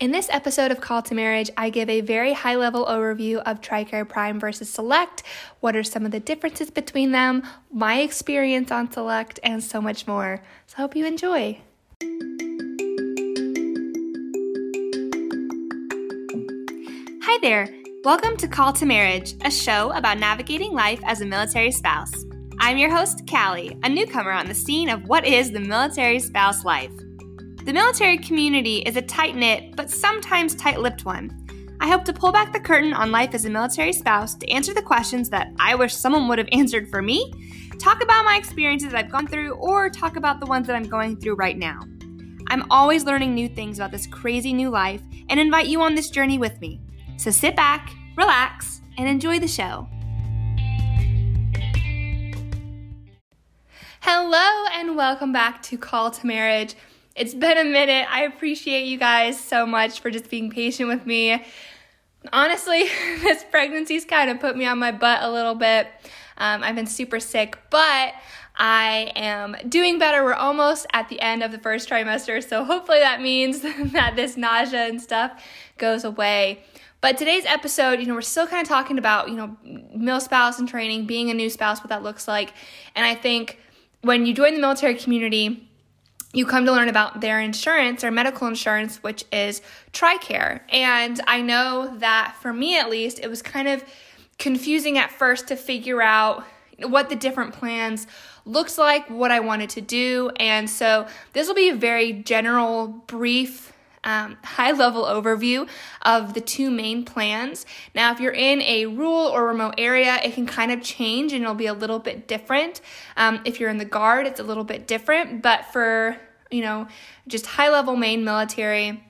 In this episode of Call to Marriage, I give a very high level overview of TRICARE Prime versus Select, what are some of the differences between them, my experience on Select, and so much more. So I hope you enjoy. Hi there. Welcome to Call to Marriage, a show about navigating life as a military spouse. I'm your host, Callie, a newcomer on the scene of what is the military spouse life. The military community is a tight knit, but sometimes tight lipped one. I hope to pull back the curtain on life as a military spouse to answer the questions that I wish someone would have answered for me, talk about my experiences that I've gone through, or talk about the ones that I'm going through right now. I'm always learning new things about this crazy new life and invite you on this journey with me. So sit back, relax, and enjoy the show. Hello, and welcome back to Call to Marriage. It's been a minute. I appreciate you guys so much for just being patient with me. Honestly, this pregnancy's kind of put me on my butt a little bit. Um, I've been super sick, but I am doing better. We're almost at the end of the first trimester, so hopefully that means that this nausea and stuff goes away. But today's episode, you know, we're still kind of talking about, you know, mil spouse and training, being a new spouse, what that looks like. And I think when you join the military community, you come to learn about their insurance, their medical insurance, which is TRICARE. And I know that for me at least, it was kind of confusing at first to figure out what the different plans looks like, what I wanted to do. And so this will be a very general, brief, um, high level overview of the two main plans. Now, if you're in a rural or remote area, it can kind of change and it'll be a little bit different. Um, if you're in the guard, it's a little bit different. But for, you know, just high level main military,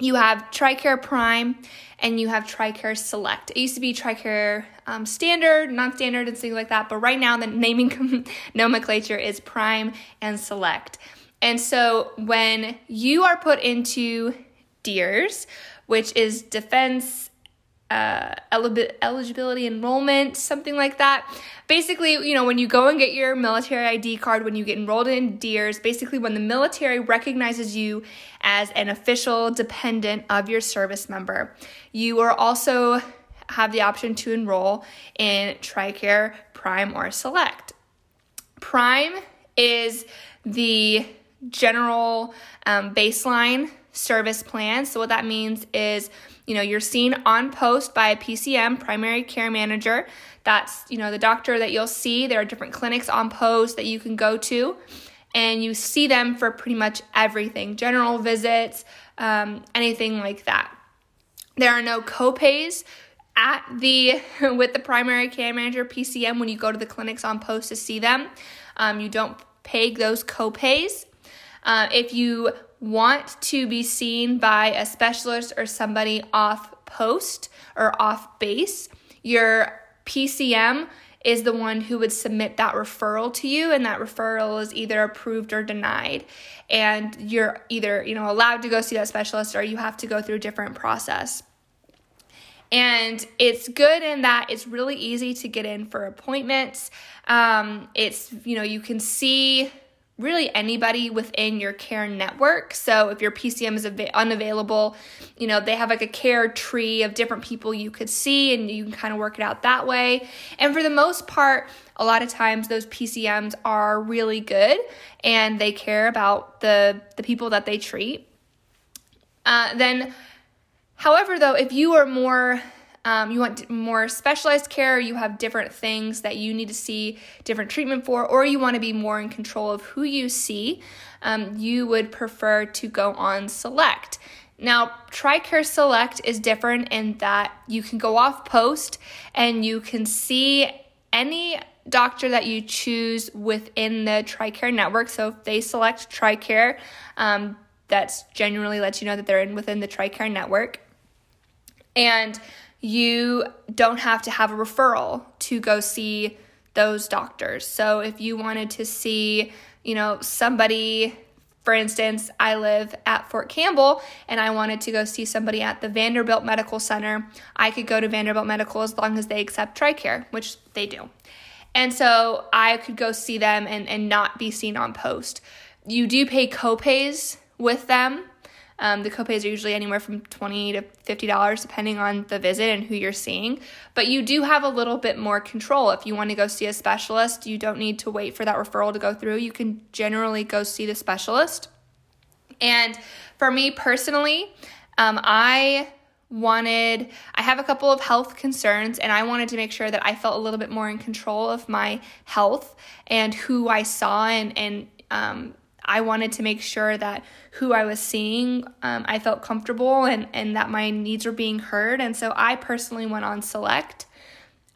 you have TRICARE Prime and you have TRICARE Select. It used to be TRICARE um, Standard, non standard, and things like that, but right now the naming nomenclature is Prime and Select. And so when you are put into DEERS, which is Defense uh, eligibility enrollment, something like that. Basically, you know, when you go and get your military ID card, when you get enrolled in DEERS, basically when the military recognizes you as an official dependent of your service member, you are also have the option to enroll in TRICARE Prime or Select. Prime is the general um, baseline service plan. So, what that means is, you know, you're seen on post by a PCM, primary care manager. That's, you know, the doctor that you'll see. There are different clinics on post that you can go to, and you see them for pretty much everything general visits, um, anything like that. There are no copays at the with the primary care manager PCM when you go to the clinics on post to see them. Um, you don't pay those copays. Uh, if you want to be seen by a specialist or somebody off post or off base, your PCM is the one who would submit that referral to you and that referral is either approved or denied. And you're either you know allowed to go see that specialist or you have to go through a different process. And it's good in that it's really easy to get in for appointments. Um, it's you know you can see really anybody within your care network. So if your PCM is av- unavailable, you know, they have like a care tree of different people you could see and you can kind of work it out that way. And for the most part, a lot of times those PCMs are really good and they care about the the people that they treat. Uh, then however though, if you are more um, you want more specialized care, you have different things that you need to see different treatment for, or you want to be more in control of who you see, um, you would prefer to go on select. Now, TRICARE Select is different in that you can go off post and you can see any doctor that you choose within the TRICARE network. So if they select TRICARE, um, that's genuinely lets you know that they're in within the TRICARE network. And you don't have to have a referral to go see those doctors. So if you wanted to see, you know, somebody, for instance, I live at Fort Campbell and I wanted to go see somebody at the Vanderbilt Medical Center, I could go to Vanderbilt Medical as long as they accept TRICARE, which they do. And so I could go see them and, and not be seen on post. You do pay copays with them Um, the copays are usually anywhere from 20 to $50 depending on the visit and who you're seeing. But you do have a little bit more control. If you want to go see a specialist, you don't need to wait for that referral to go through. You can generally go see the specialist. And for me personally, um, I wanted I have a couple of health concerns and I wanted to make sure that I felt a little bit more in control of my health and who I saw and and um, I wanted to make sure that who I was seeing um, I felt comfortable and and that my needs were being heard. And so I personally went on select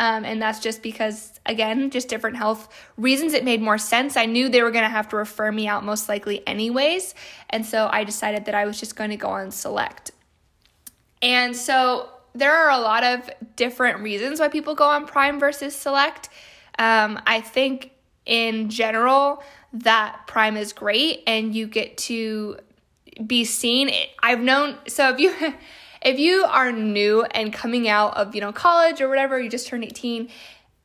um, and that's just because again just different health reasons it made more sense. I knew they were going to have to refer me out most likely anyways. And so I decided that I was just going to go on select. And so there are a lot of different reasons why people go on Prime versus Select. Um, I think in general that Prime is great and you get to be seen. I've known so if you if you are new and coming out of, you know, college or whatever, you just turned 18,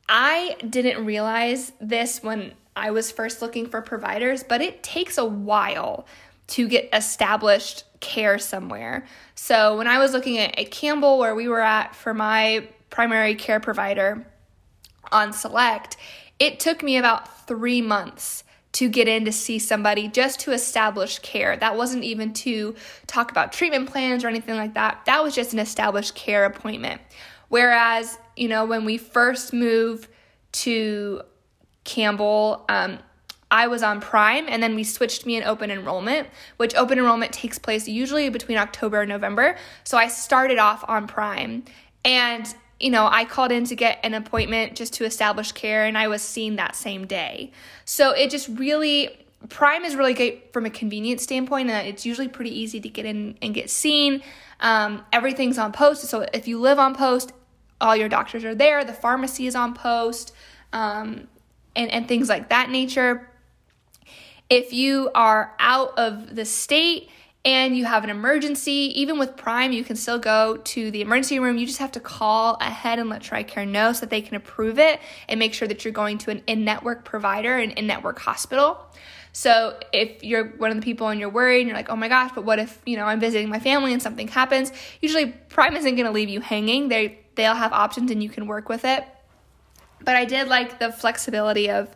I didn't realize this when I was first looking for providers, but it takes a while to get established care somewhere. So when I was looking at, at Campbell, where we were at for my primary care provider on Select, it took me about three months to get in to see somebody just to establish care. That wasn't even to talk about treatment plans or anything like that. That was just an established care appointment. Whereas, you know, when we first moved to Campbell, um, I was on Prime and then we switched me in open enrollment, which open enrollment takes place usually between October and November. So I started off on Prime and you know, I called in to get an appointment just to establish care and I was seen that same day. So it just really Prime is really great from a convenience standpoint, and it's usually pretty easy to get in and get seen. Um, everything's on post, so if you live on post, all your doctors are there. The pharmacy is on post, um, and and things like that nature. If you are out of the state and you have an emergency, even with Prime, you can still go to the emergency room. You just have to call ahead and let TRICARE know so that they can approve it and make sure that you're going to an in network provider, an in network hospital. So if you're one of the people and you're worried and you're like, oh my gosh, but what if, you know, I'm visiting my family and something happens? Usually Prime isn't going to leave you hanging. They they'll have options and you can work with it. But I did like the flexibility of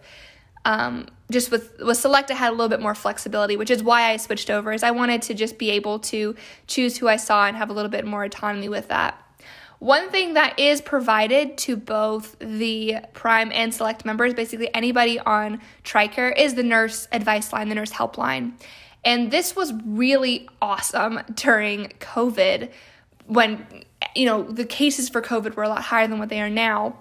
um, just with with select i had a little bit more flexibility which is why i switched over is i wanted to just be able to choose who i saw and have a little bit more autonomy with that. One thing that is provided to both the prime and select members basically anybody on tricare is the nurse advice line the nurse helpline. And this was really awesome during covid when you know the cases for covid were a lot higher than what they are now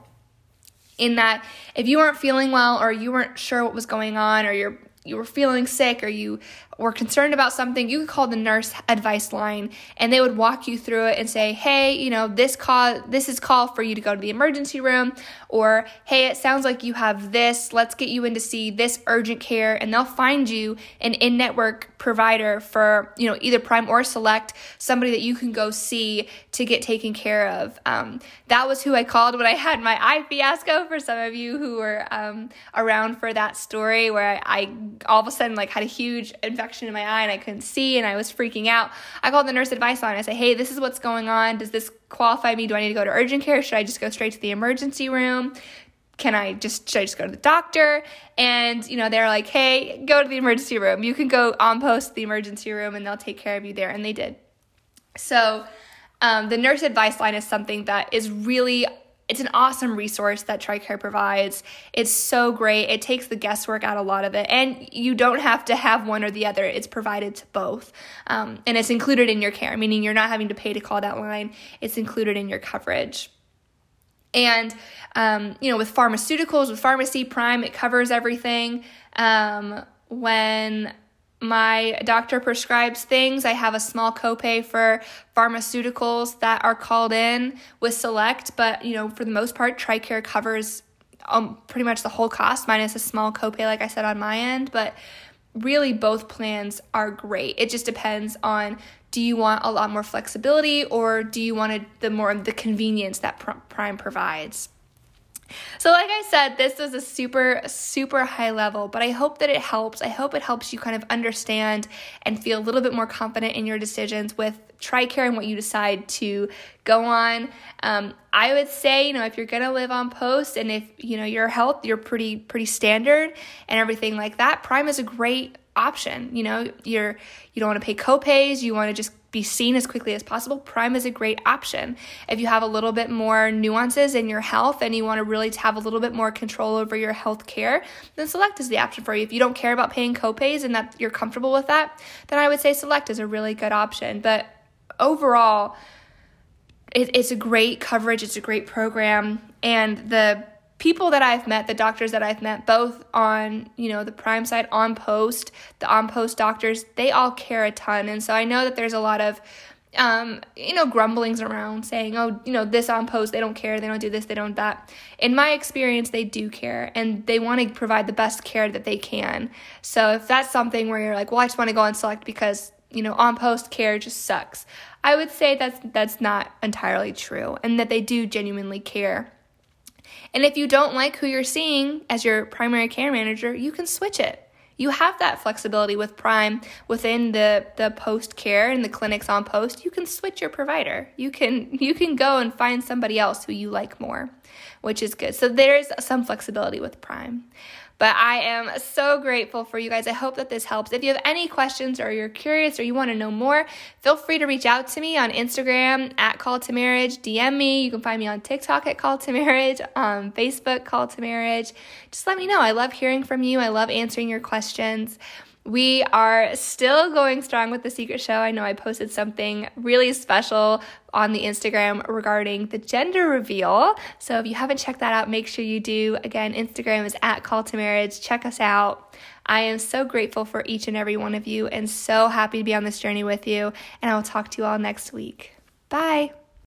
in that if you weren't feeling well or you weren't sure what was going on or you're you were feeling sick or you were concerned about something, you could call the nurse advice line and they would walk you through it and say, "Hey, you know, this call this is call for you to go to the emergency room," or "Hey, it sounds like you have this. Let's get you in to see this urgent care." And they'll find you an in-network provider for, you know, either Prime or Select, somebody that you can go see to get taken care of. Um, that was who I called when I had my eye fiasco for some of you who were um, around for that story where I, I all of a sudden like had a huge infection infection in my eye and I couldn't see and I was freaking out. I called the nurse advice line. I said, hey, this is what's going on. Does this qualify me? Do I need to go to urgent care? Should I just go straight to the emergency room? Can I just should I just go to the doctor? And you know, they're like, hey, go to the emergency room. You can go on post to the emergency room and they'll take care of you there. And they did. So um, the nurse advice line is something that is really it's an awesome resource that TRICARE provides. It's so great. It takes the guesswork out a lot of it. And you don't have to have one or the other, it's provided to both. Um, and it's included in your care, meaning you're not having to pay to call that line, it's included in your coverage. And, um, you know, with pharmaceuticals, with Pharmacy Prime, it covers everything. Um, when my doctor prescribes things. I have a small copay for pharmaceuticals that are called in with Select, but you know, for the most part, TRICARE covers um, pretty much the whole cost minus a small copay, like I said on my end. But really, both plans are great. It just depends on do you want a lot more flexibility or do you want the more the convenience that Prime provides. So, like I said, this was a super, super high level, but I hope that it helps. I hope it helps you kind of understand and feel a little bit more confident in your decisions with TRICARE and what you decide to go on. Um, I would say, you know, if you're gonna live on post and if you know your health, you're pretty pretty standard and everything like that. Prime is a great option. You know, you're you don't want to pay copays. You want to just be seen as quickly as possible, Prime is a great option. If you have a little bit more nuances in your health and you want to really have a little bit more control over your health care, then Select is the option for you. If you don't care about paying copays and that you're comfortable with that, then I would say Select is a really good option. But overall, it, it's a great coverage, it's a great program, and the people that I've met, the doctors that I've met, both on, you know, the prime side, on post, the on post doctors, they all care a ton. And so I know that there's a lot of, um, you know, grumblings around saying, oh, you know, this on post, they don't care, they don't do this, they don't that. In my experience, they do care and they want to provide the best care that they can. So if that's something where you're like, well, I just want to go and select because, you know, on post care just sucks. I would say that's that's not entirely true and that they do genuinely care. And if you don't like who you're seeing as your primary care manager, you can switch it. You have that flexibility with Prime within the, the post care and the clinics on post. You can switch your provider. You can you can go and find somebody else who you like more, which is good. So there's some flexibility with Prime. But I am so grateful for you guys. I hope that this helps. If you have any questions or you're curious or you want to know more, feel free to reach out to me on Instagram at Call to Marriage. DM me. You can find me on TikTok at Call to Marriage, on um, Facebook, Call to Marriage. Just let me know. I love hearing from you. I love answering your questions. We are still going strong with the secret show. I know I posted something really special on the Instagram regarding the gender reveal. So if you haven't checked that out, make sure you do. Again, Instagram is at call to marriage. Check us out. I am so grateful for each and every one of you and so happy to be on this journey with you. And I will talk to you all next week. Bye.